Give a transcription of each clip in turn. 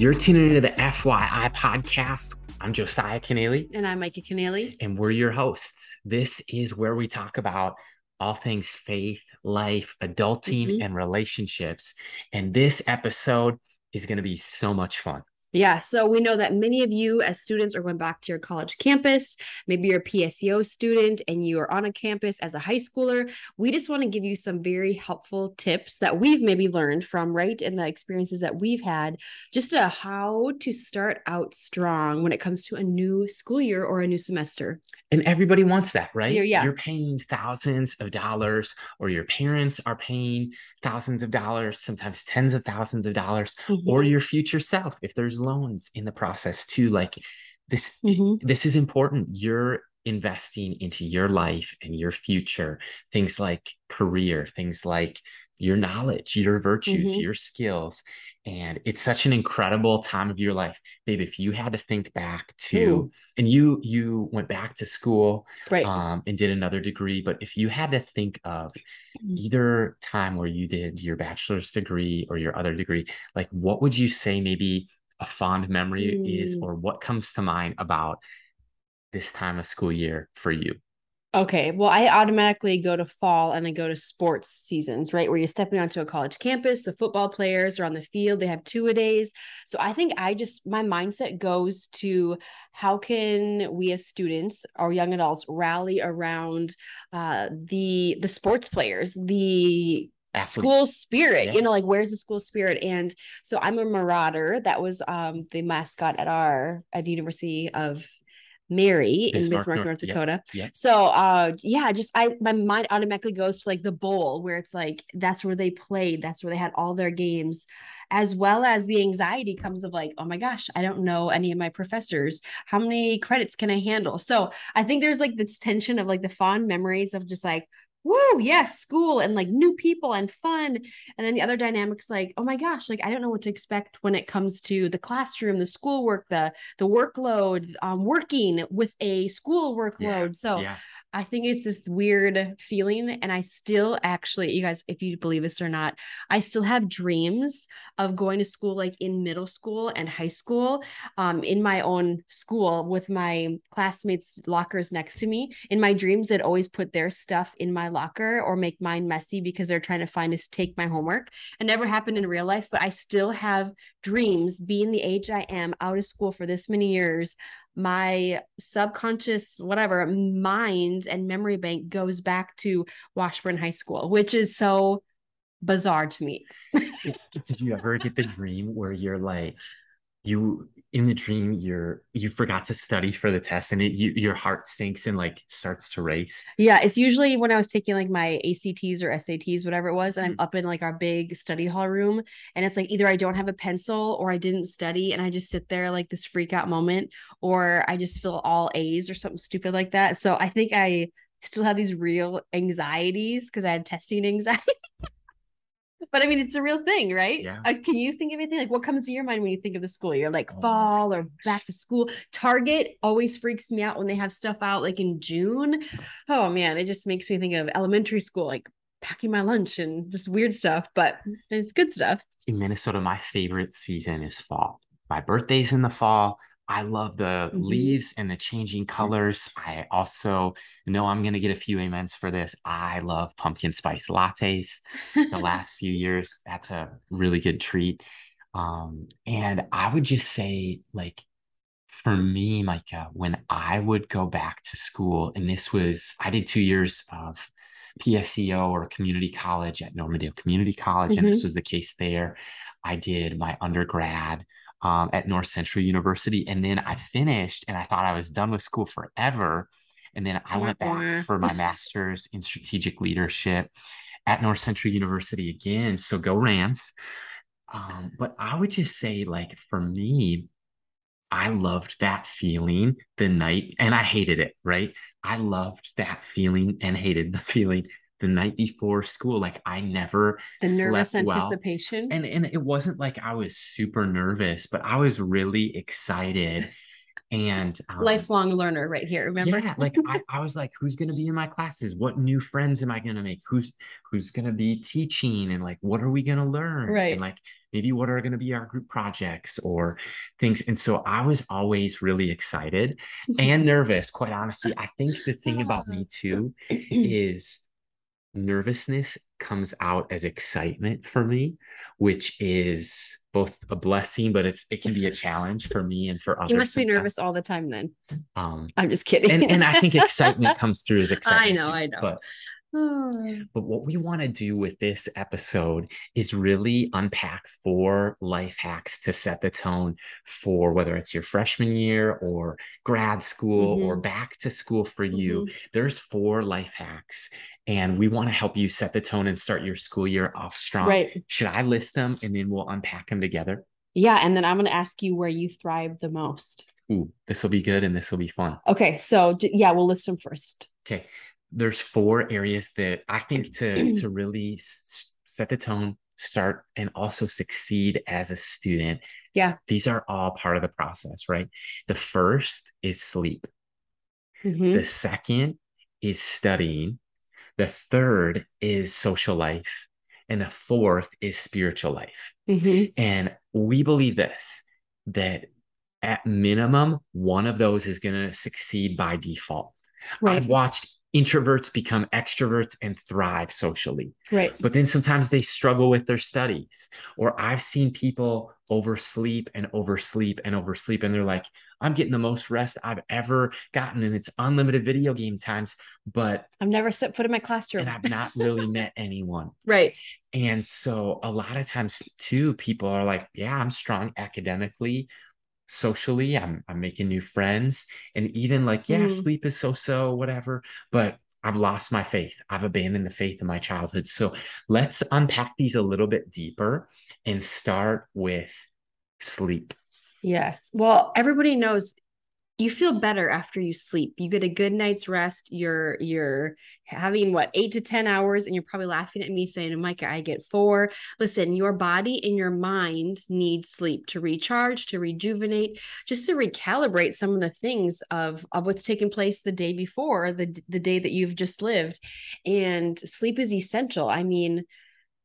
You're tuning into the FYI podcast. I'm Josiah Kennealy. And I'm Micah Kennealy. And we're your hosts. This is where we talk about all things faith, life, adulting, mm-hmm. and relationships. And this episode is going to be so much fun. Yeah. So we know that many of you as students are going back to your college campus. Maybe you're a PSEO student and you are on a campus as a high schooler. We just want to give you some very helpful tips that we've maybe learned from, right? And the experiences that we've had, just to how to start out strong when it comes to a new school year or a new semester. And everybody wants that, right? Yeah. You're paying thousands of dollars, or your parents are paying thousands of dollars, sometimes tens of thousands of dollars, mm-hmm. or your future self, if there's loans in the process too. Like this, mm-hmm. this is important. You're investing into your life and your future, things like career, things like your knowledge, your virtues, mm-hmm. your skills and it's such an incredible time of your life babe if you had to think back to and you you went back to school right um and did another degree but if you had to think of mm. either time where you did your bachelor's degree or your other degree like what would you say maybe a fond memory mm. is or what comes to mind about this time of school year for you Okay, well, I automatically go to fall and I go to sports seasons, right? Where you're stepping onto a college campus, the football players are on the field, they have two a days. So I think I just, my mindset goes to how can we as students or young adults rally around uh, the the sports players, the Athletes. school spirit yeah. you know like where's the school spirit and so i'm a marauder that was um the mascot at our at the university of Mary Bismarck, in Bismarck, North, North Dakota. Yeah, yeah. So uh yeah, just I my mind automatically goes to like the bowl where it's like that's where they played, that's where they had all their games, as well as the anxiety comes of like, oh my gosh, I don't know any of my professors. How many credits can I handle? So I think there's like this tension of like the fond memories of just like woo, yes, school and like new people and fun. And then the other dynamics like, oh my gosh, like I don't know what to expect when it comes to the classroom, the schoolwork, the the workload, um, working with a school workload. Yeah, so yeah. I think it's this weird feeling. And I still actually, you guys, if you believe this or not, I still have dreams of going to school like in middle school and high school, um, in my own school with my classmates' lockers next to me. In my dreams, they'd always put their stuff in my locker or make mine messy because they're trying to find us take my homework. It never happened in real life, but I still have dreams being the age I am out of school for this many years my subconscious whatever mind and memory bank goes back to Washburn High School, which is so bizarre to me. Did you ever get the dream where you're like you in the dream you're you forgot to study for the test and it, you, your heart sinks and like starts to race. Yeah it's usually when i was taking like my acts or sats whatever it was and i'm mm. up in like our big study hall room and it's like either i don't have a pencil or i didn't study and i just sit there like this freak out moment or i just feel all a's or something stupid like that. So i think i still have these real anxieties because i had testing anxiety but I mean, it's a real thing, right? Yeah. Uh, can you think of anything like what comes to your mind when you think of the school year, like oh fall or back to school? Target always freaks me out when they have stuff out like in June. Oh man, it just makes me think of elementary school, like packing my lunch and just weird stuff, but it's good stuff. In Minnesota, my favorite season is fall. My birthday's in the fall. I love the mm-hmm. leaves and the changing colors. I also know I'm going to get a few amens for this. I love pumpkin spice lattes. the last few years, that's a really good treat. Um, and I would just say, like, for me, Micah, when I would go back to school, and this was, I did two years of PSEO or community college at Normandale Community College, mm-hmm. and this mm-hmm. was the case there. I did my undergrad um, at North Central University. And then I finished and I thought I was done with school forever. And then I went back for my master's in strategic leadership at North Central University again. So go Rams. Um, but I would just say, like, for me, I loved that feeling the night and I hated it, right? I loved that feeling and hated the feeling the night before school. Like I never the nervous anticipation. Well. And and it wasn't like I was super nervous, but I was really excited And um, lifelong learner right here. Remember? Yeah, like I, I was like, who's gonna be in my classes? What new friends am I gonna make? Who's who's gonna be teaching and like what are we gonna learn? Right. And like maybe what are gonna be our group projects or things. And so I was always really excited and nervous, quite honestly. I think the thing about me too is nervousness comes out as excitement for me, which is both a blessing, but it's it can be a challenge for me and for others. You must be sometimes. nervous all the time then. Um, I'm just kidding. and and I think excitement comes through as excitement. I know, too, I know. But Oh. but what we want to do with this episode is really unpack four life hacks to set the tone for whether it's your freshman year or grad school or Mhm. back to school for you. Mhm. There's four life hacks, and we want to help you set the tone and start your school year off strong. Right. Should I list them and then we'll unpack them together? Yeah. And then I'm going to ask you where you thrive the most. Ooh, this will be good and this will be fun. Okay. So, yeah, we'll list them first. Okay. There's four areas that I think to to really s- set the tone, start and also succeed as a student. Yeah. These are all part of the process, right? The first is sleep. Mhm. The second is studying. The third is social life. And the fourth is spiritual life. Mhm. And we believe this that at minimum, one of those is going to succeed by default. Right. I've watched introverts become extroverts and thrive socially, Right. but then sometimes they struggle with their studies. Or I've seen people oversleep and oversleep and oversleep, and they're like, I'm getting the most rest I've ever gotten, and it's unlimited video game times, but I've never stepped foot in my classroom. and I've not really met anyone. right. And so a lot of times too, people are like, yeah, I'm strong academically, socially, I'm I'm making new friends. And even like, yeah, Mhm. sleep is so-so, whatever, but I've lost my faith. I've abandoned the faith in my childhood. So let's unpack these a little bit deeper and start with sleep. Yes. Well, everybody knows you feel better after you sleep. You get a good night's rest. You're you're having what eight to ten hours, and you're probably laughing at me saying, "Micah, I get four. Listen, your body and your mind need sleep to recharge, to rejuvenate, just to recalibrate some of the things of of what's taken place the day before, the the day that you've just lived. And sleep is essential. I mean,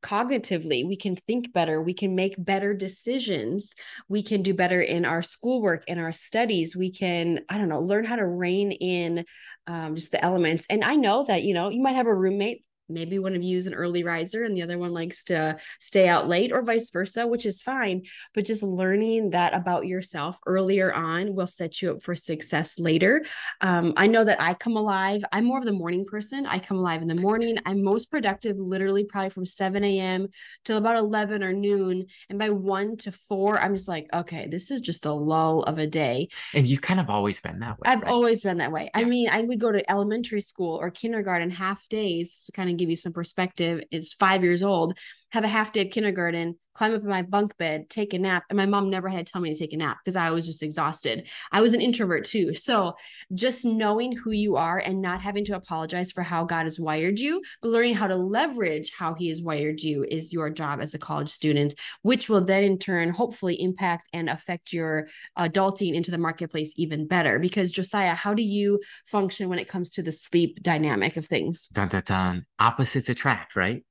cognitively we can think better we can make better decisions we can do better in our schoolwork in our studies we can i don't know learn how to rein in um, just the elements. And i know that you know you might have a roommate maybe one of you is an early riser and the other one likes to stay out late or vice versa which is fine but just learning that about yourself earlier on will set you up for success later um, i know that i come alive i'm more of the morning person i come alive in the morning i'm most productive literally probably from 7 a.m till about 11 or noon and by 1 to 4 i'm just like okay this is just a lull of a day And you've kind of always been that way. I've right? always been that way. I mean, I would go to elementary school or kindergarten half days to kind of give you some perspective. It's five years old, have a half day of kindergarten, climb up in my bunk bed, take a nap. And my mom never had to tell me to take a nap because I was just exhausted. I was an introvert too. So just knowing who you are and not having to apologize for how God has wired you, but learning how to leverage how he has wired you is your job as a college student, which will then in turn hopefully impact and affect your adulting into the marketplace even better. Because Josiah, how do you function when it comes to the sleep dynamic of things? dun, dun, dun. opposites attract, right?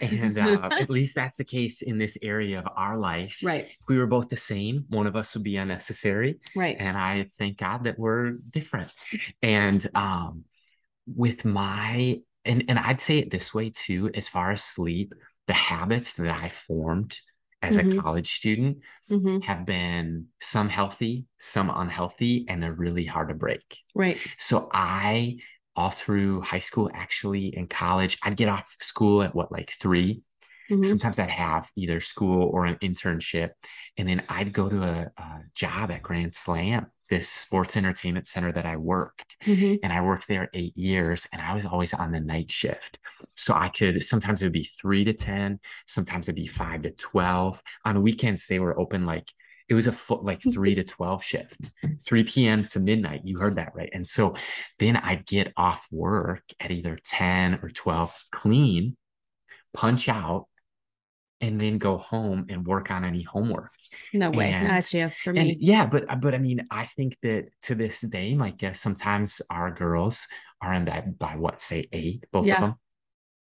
And uh, at least that's the case in this area of our life. Right, If we were both the same, one of us would be unnecessary. right. And I thank God that we're different. And um, with my, and, and I'd say it this way too, as far as sleep, the habits that I formed as a Mhm. college student hmm have been some healthy, some unhealthy, and they're really hard to break. Right. So I, all through high school, actually in college, I'd get off school at what, like 3 Mhm. Sometimes I'd have either school or an internship, and then I'd go to a, a job at Grand Slam, this sports entertainment center that I worked. Mhm. And I worked there eight years, and I was always on the night shift. So I could sometimes it would be three to 10, sometimes it'd be five to 12. On weekends, they were open like it was a foot like three to 12 shift, 3 p.m. to midnight. You heard that right. And so then I'd get off work at either 10 or 12, clean, punch out, and then go home and work on any homework. No way, And- not a chance for me. yeah, but but I mean, I think that to this day, like guess sometimes our girls are in bed by what say eight, both Yeah. of them,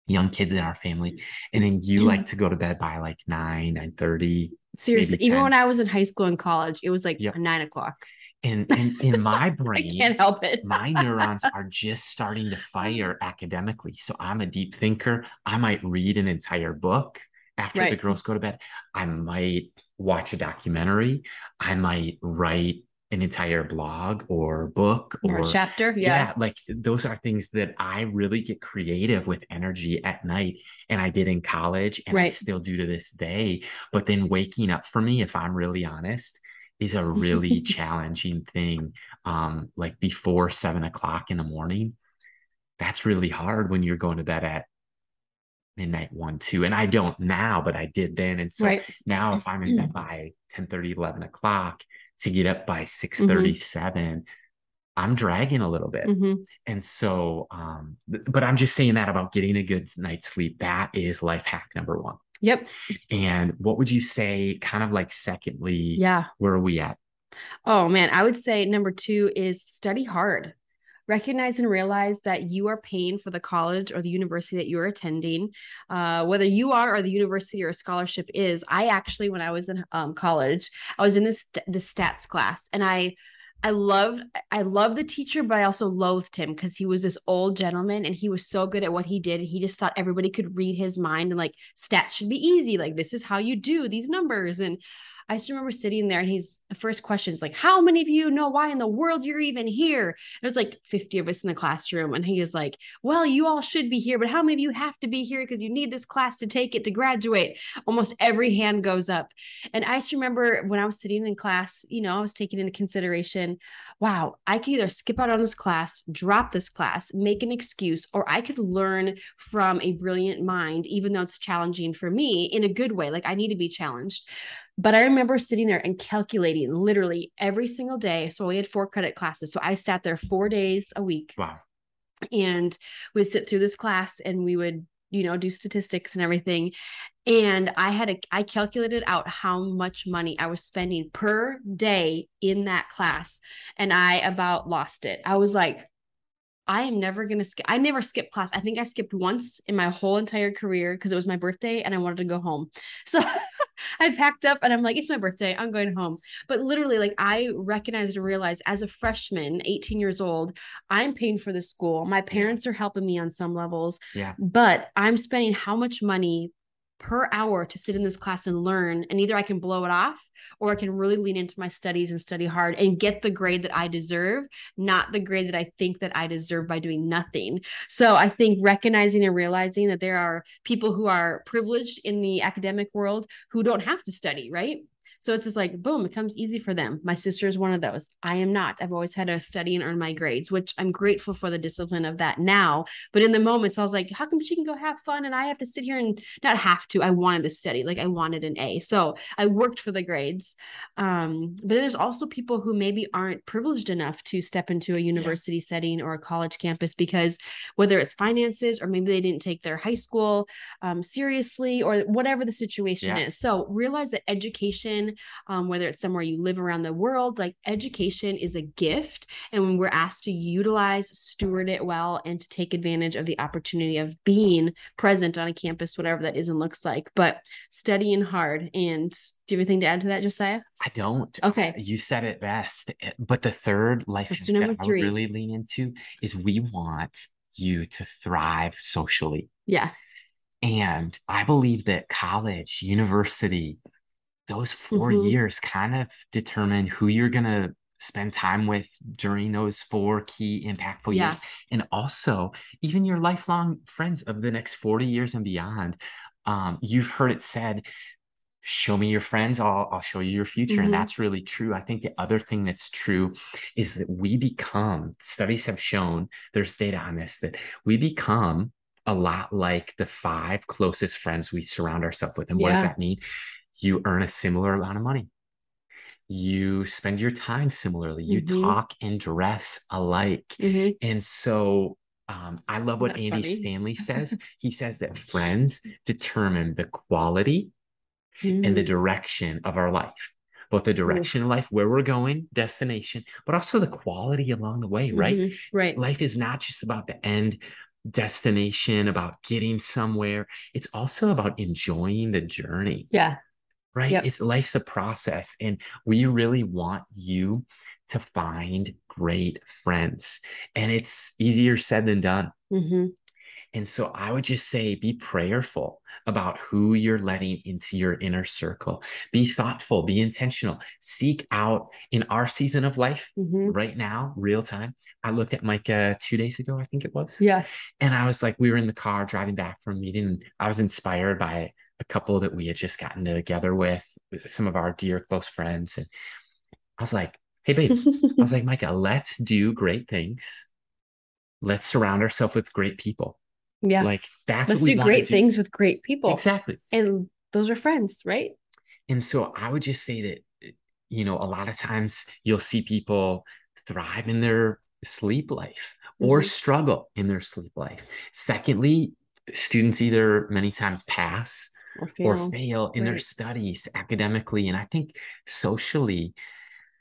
young kids in our family, and then you like mm-hmm. to go to bed by like nine, nine thirty. Seriously, maybe even when I was in high school and college, it was like Yep. nine o'clock. And in, in my I brain, can't help it. my neurons are just starting to fire academically. So I'm a deep thinker. I might read an entire book after the girls go to bed. I might watch a documentary. I might write an entire blog or book or or chapter. yeah. Yeah. like those are things that I really get creative with energy at night. And I did in college and I still do to this day. But then waking up for me, if I'm really honest, is a really challenging thing. Um, like before seven o'clock in the morning. That's really hard when you're going to bed at midnight one, two. And I don't now, but I did then. And so right. now if I'm in bed by 10 30, 11 o'clock to get up by 6 37, I'm dragging a little bit. hmm And so, um, but I'm just saying that about getting a good night's sleep. That is life hack number one. Yep. And what would you say, kind of like, secondly, Yeah. where are we at? Oh man, I would say number two is study hard. Recognize and realize that you are paying for the college or the university that you're attending, uh, whether you are or the university or scholarship is. I actually, when I was in um, college, I was in this the stats class, and I, I loved I loved the teacher, but I also loathed him because he was this old gentleman and he was so good at what he did. He just thought everybody could read his mind and like stats should be easy. Like this is how you do these numbers and. I just remember sitting there and he's the first question is like, How many of you know why in the world you're even here? Was like 50 of us in the classroom. And he is like, Well, you all should be here, but how many of you have to be here because you need this class to take it to graduate? Almost every hand goes up. And I just remember when I was sitting in class, you know, I was taking into consideration, wow, I could either skip out on this class, drop this class, make an excuse, or I could learn from a brilliant mind, even though it's challenging for me in a good way. Like I need to be challenged. But I remember sitting there and calculating literally every single day. So we had four credit classes. So I sat there four days a week Wow. and we'd sit through this class and we would, you know, do statistics and everything. And I had a, I calculated out how much money I was spending per day in that class. And I about lost it. I was like, I am never going to skip. I never skipped class. I think I skipped once in my whole entire career because it was my birthday and I wanted to go home. So I packed up and I'm like, it's my birthday. I'm going home. But literally, like, I recognized and realized as a freshman, 18 years old, I'm paying for the school. My parents are helping me on some levels, Yeah. but I'm spending how much money per hour to sit in this class and learn and either I can blow it off or I can really lean into my studies and study hard and get the grade that I deserve not the grade that I think that I deserve by doing nothing. So I think recognizing and realizing that there are people who are privileged in the academic world who don't have to study, right? So it's just like, boom, it comes easy for them. My sister is one of those. I am not. I've always had to study and earn my grades, which I'm grateful for the discipline of that now. But in the moments, I was like, how come she can go have fun and I have to sit here and not have to? I wanted to study, like I wanted an A. So I worked for the grades. Um, but then there's also people who maybe aren't privileged enough to step into a university setting or a college campus because whether it's finances or maybe they didn't take their high school um, seriously or whatever the situation Yeah. is. So realize that education, um, whether it's somewhere you live around the world, like education is a gift. And when we're asked to utilize, steward it well, and to take advantage of the opportunity of being present on a campus, whatever that is and looks like, but studying hard. And do you have anything to add to that, Josiah? I don't. Okay. You said it best. Eh, But the third life number that I three. would really lean into is we want you to thrive socially. Yeah. And I believe that college, university, those 4 Mhm. years kind of determine who you're going to spend time with during those four key impactful Yeah. years. And also, even your lifelong friends of the next 40 years and beyond. Um, you've heard it said, show me your friends, I'll, I'll show you your future. Mhm. And that's really true. I think the other thing that's true is that we become, studies have shown, there's data on this, that we become a lot like the five closest friends we surround ourselves with. And what does that mean? You earn a similar amount of money. You spend your time similarly. You Mhm. talk and dress alike. Mhm. And so um, I love what That's Andy funny. Stanley says. he says that friends determine the quality and the Mm-hmm. direction of our life. Both the direction of life, where we're going, destination, but also the quality along the way, right? Mhm. Right. Life is not just about the end destination, about getting somewhere. It's also about enjoying the journey, Yeah. Right? Yep. It's life's a process, and we really want you to find great friends. And it's easier said than done. hmm And so I would just say be prayerful about who you're letting into your inner circle. Be thoughtful, be intentional. Seek out in our season of life hmm right now, real time. I looked at Micah two days ago, I think it was. Yeah. And I was like, we were in the car driving back from a meeting. And I was inspired by a couple that we had just gotten together with, some of our dear close friends. And I was like, hey, babe, I was like, Micah, let's do great things. Let's surround ourselves with great people. yeah. Like that's Let's what we do great things with great people. Exactly. And those are friends, right? And so I would just say that, you know, a lot of times you'll see people thrive in their sleep life or Mhm. struggle in their sleep life. Secondly, students either many times pass Or fail. or fail in their studies academically. And I think socially,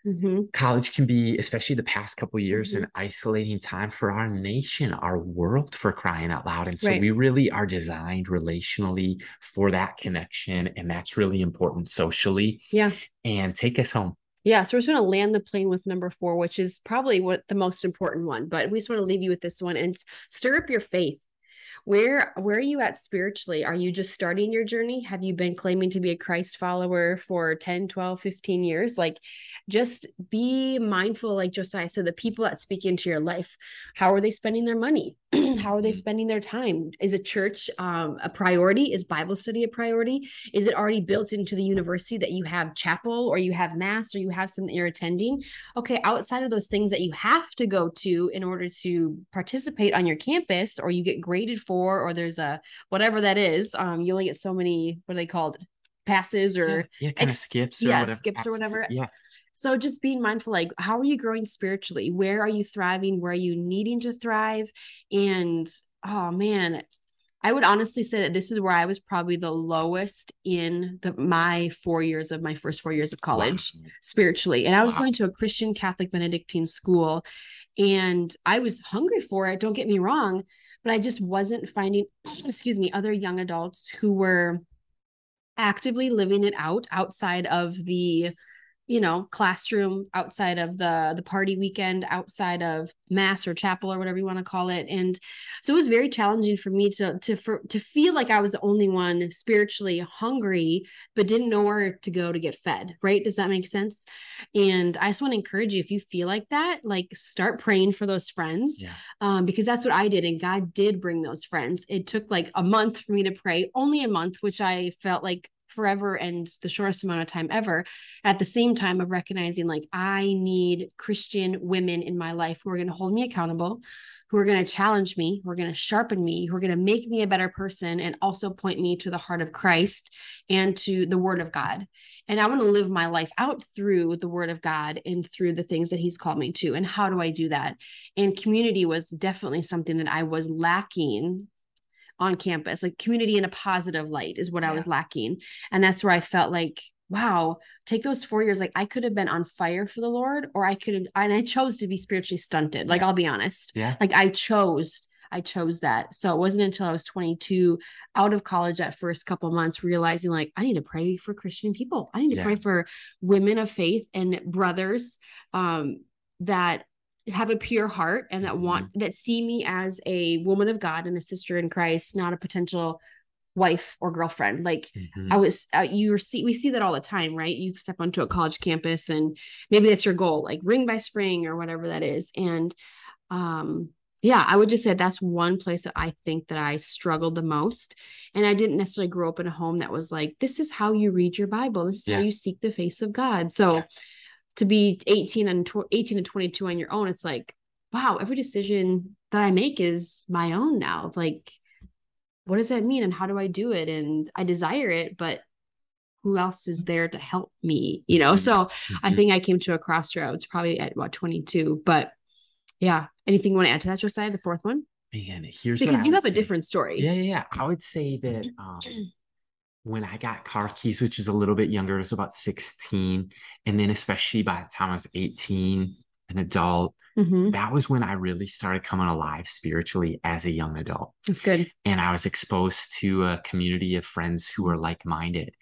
hmm college can be, especially the past couple years, Mm-hmm. an isolating time for our nation, our world for crying out loud. And so Right. we really are designed relationally for that connection. And that's really important socially. Yeah. And take us home. Yeah. So we're just going to land the plane with number four, which is probably what the most important one, but we just want to leave you with this one and stir up your faith. Where where are you at spiritually? Are you just starting your journey? Have you been claiming to be a Christ follower for 10, 12, 15 years? Like just be mindful like Josiah so the people that speak into your life. How are they spending their money? How are they Mhm. spending their time? Is a church um, a priority? Is Bible study a priority? Is it already built into the university that you have chapel or you have mass or you have something you're attending? Okay, outside of those things that you have to go to in order to participate on your campus or you get graded for or there's a whatever that is, um, you only get so many what are they called? Passes or yeah, yeah kind of skips or yeah, whatever. skips or whatever. Yeah. so just being mindful, like how are you growing spiritually? Where are you thriving? Where are you needing to thrive? And oh man, I would honestly say that this is where I was probably the lowest in the my four years of my first four years of college Wow. spiritually. And I was Wow. going to a Christian Catholic Benedictine school and I was hungry for it, don't get me wrong, but I just wasn't finding, excuse me, other young adults who were actively living it out outside of the you know classroom outside of the the party weekend outside of mass or chapel or whatever you want to call it and so it was very challenging for me to to for, to feel like i was the only one spiritually hungry but didn't know where to go to get fed right does that make sense and i just want to encourage you if you feel like that like start praying for those friends Yeah. um, because that's what I did. And God did bring those friends. It took like a month for me to pray, only a month, which I felt like forever and the shortest amount of time ever. At the same time of recognizing like I need Christian women in my life who are going to hold me accountable, who are going to challenge me, who are going to sharpen me, who are going to make me a better person and also point me to the heart of Christ and to the word of God. And I want to live my life out through the word of God and through the things that he's called me to. And how do I do that? and community was definitely something that I was lacking on campus. Like community in a positive light is what I was lacking. And that's where I felt like, wow, take those four years. Like I could have been on fire for the Lord, or I could have, and I chose to be spiritually stunted. Like I'll be honest. Yeah. Like I chose, I chose that. So it wasn't until I was 22 out of college that first couple months realizing like I need to pray for Christian people. I need to Yeah. pray for women of faith and brothers um that have a pure heart and that want that see me as a woman of God and a sister in Christ, not a potential wife or girlfriend. Like Mhm. I was, uh, you see, we see that all the time, right? You step onto a college campus and maybe that's your goal, like ring by spring or whatever that is. And, um, yeah, I would just say that's one place that I think that I struggled the most. And I didn't necessarily grow up in a home that was like, this is how you read your Bible. This is how you seek the face of God. So Yeah. To be 18 and tw- 18 and 22 on your own, it's like, wow, every decision that I make is my own now. Like, what does that mean? And how do I do it? And I desire it, but who else is there to help me? You know, Mhm. so I Mhm. think I came to a crossroads probably at what 22. But yeah, anything you want to add to that, Josiah, the fourth one? Man, here's Because I you have a say. different story. Yeah, yeah, yeah. I would say that um, when I got car keys, which is a little bit younger, it was about 16. And then, especially by the time I was 18, an adult, Mhm. that was when I really started coming alive spiritually as a young adult. That's good. And I was exposed to a community of friends who were like minded.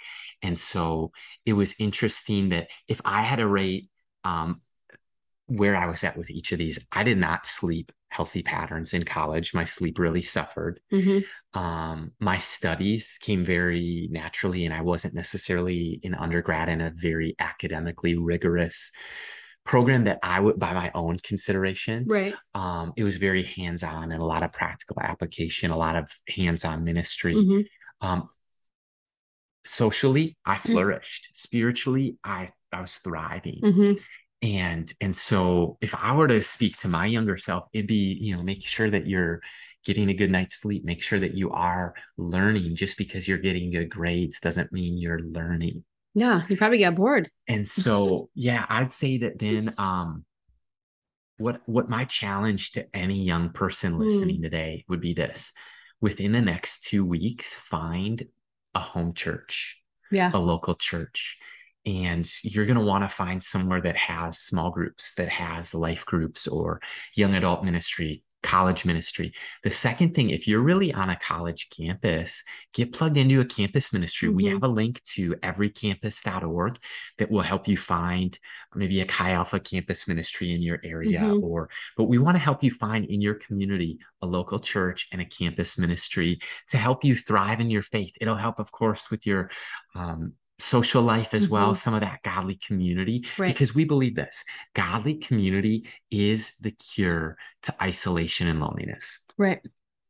And so it was interesting that if I had to rate um, where I was at with each of these, I did not sleep healthy patterns in college. My sleep really suffered. Mhm. Um, my studies came very naturally, and I wasn't necessarily in undergrad in a very academically rigorous program that I would, by my own consideration, Right. um, it was very hands-on and a lot of practical application, a lot of hands-on ministry. Mhm. Um, socially, I flourished. Spiritually, I I was thriving. And and so if I were to speak to my younger self, it'd be, you know, make sure that you're getting a good night's sleep. Make sure that you are learning. Just because you're getting good grades doesn't mean you're learning. Yeah, you probably got bored. And so, yeah, I'd say that then um what what my challenge to any young person Hmm. listening today would be this. Within the next 2 weeks, find a home church Yeah. a local church and you're going to want to find somewhere that has small groups that has life groups or young adult ministry college ministry the second thing if you're really on a college campus get plugged into a campus ministry we Mhm. have a link to everycampus.org that will help you find maybe a chi alpha campus ministry in your area Mhm. or but we want to help you find in your community a local church and a campus ministry to help you thrive in your faith. It'll help, of course, with your um, social life as well, Mhm. some of that godly community, Right. because we believe this godly community is the cure to isolation and loneliness. Right.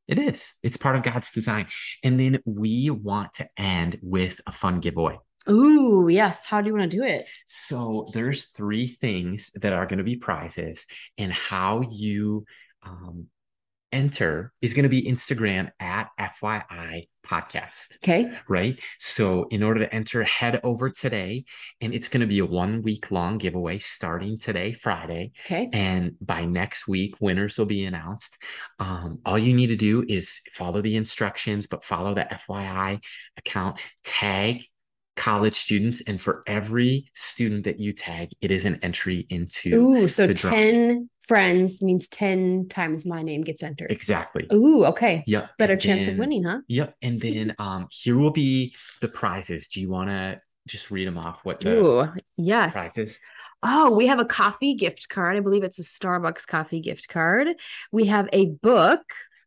It is, it's part of God's design. And then we want to end with a fun giveaway. Ooh, yes. How do you want to do it? So there's three things that are going to be prizes, and how you um, enter is going to be Instagram at FYI podcast, Okay. right? So in order to enter, head over today, and it's going to be a one week long giveaway starting today, Friday. Okay. And by next week, winners will be announced. Um, all you need to do is follow the instructions, but follow the FYI account, tag college students, and for every student that you tag, it is an entry into Ooh, so the 10 friends means 10 times my name gets entered. exactly. Ooh, okay. Yep. Better and chance of winning, huh? Yep. And then um, here will be the prizes. Do you want to just read them off? What the Ooh, yes. prizes? Oh, we have a coffee gift card. I believe it's a Starbucks coffee gift card. We have a book.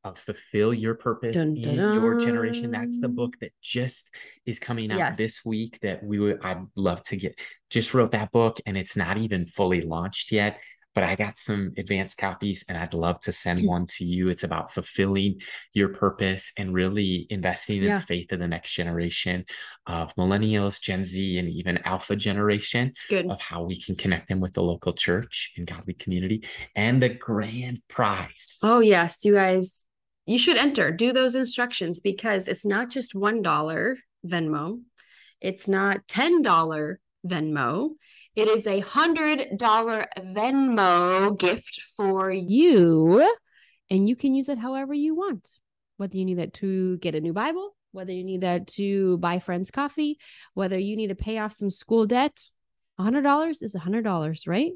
Of fulfill your purpose Dun, in dun, your generation. That's the book that just is coming out Yes. this week. That we would. I'd love to get. Just wrote that book, and it's not even fully launched yet. But I got some advanced copies, and I'd love to send one to you. It's about fulfilling your purpose and really investing in Yeah. the faith of the next generation of millennials, Gen Z, and even Alpha generation. It's good. of how we can connect them with the local church and godly community and the grand prize. Oh, yes, you guys, you should enter. Do those instructions because it's not just $1 Venmo, it's not $10 Venmo. It is a $100 Venmo gift for you, and you can use it however you want. Whether you need that to get a new Bible, whether you need that to buy friends coffee, whether you need to pay off some school debt, $100 is $100, right?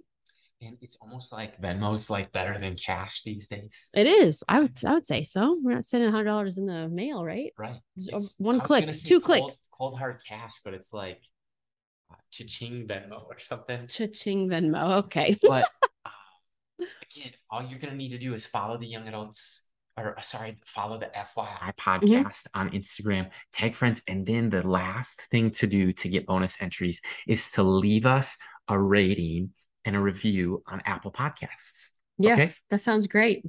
And it's almost like Venmo's like better than cash these days. It is. I would I would say so. We're not sending hundred dollars in the mail, right? right. Uh, It's- one click, two cold- clicks. Cold hard cash, but it's like uh, cha-ching Venmo or something. Cha-ching Venmo. Okay. But um, again, all you're gonna need to do is follow the young adults, or uh, sorry, follow the FYI podcast on Instagram, tag friends, and then the last thing to do to get bonus entries is to leave us a rating and a review on Apple Podcasts. Yes, that sounds great.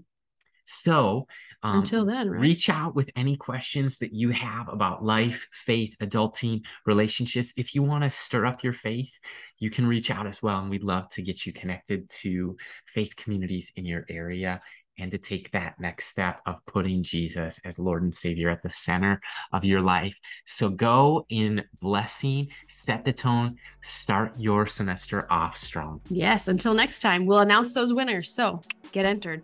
So um, Until then, right? reach out with any questions that you have about life, faith, adulting, relationships. If you want to stir up your faith, you can reach out as well. And we'd love to get you connected to faith communities in your area and to take that next step of putting Jesus as Lord and Savior at the center of your life. So go in blessing, set the tone, start your semester off strong. Yes. Until next time, we'll announce those winners. So get entered.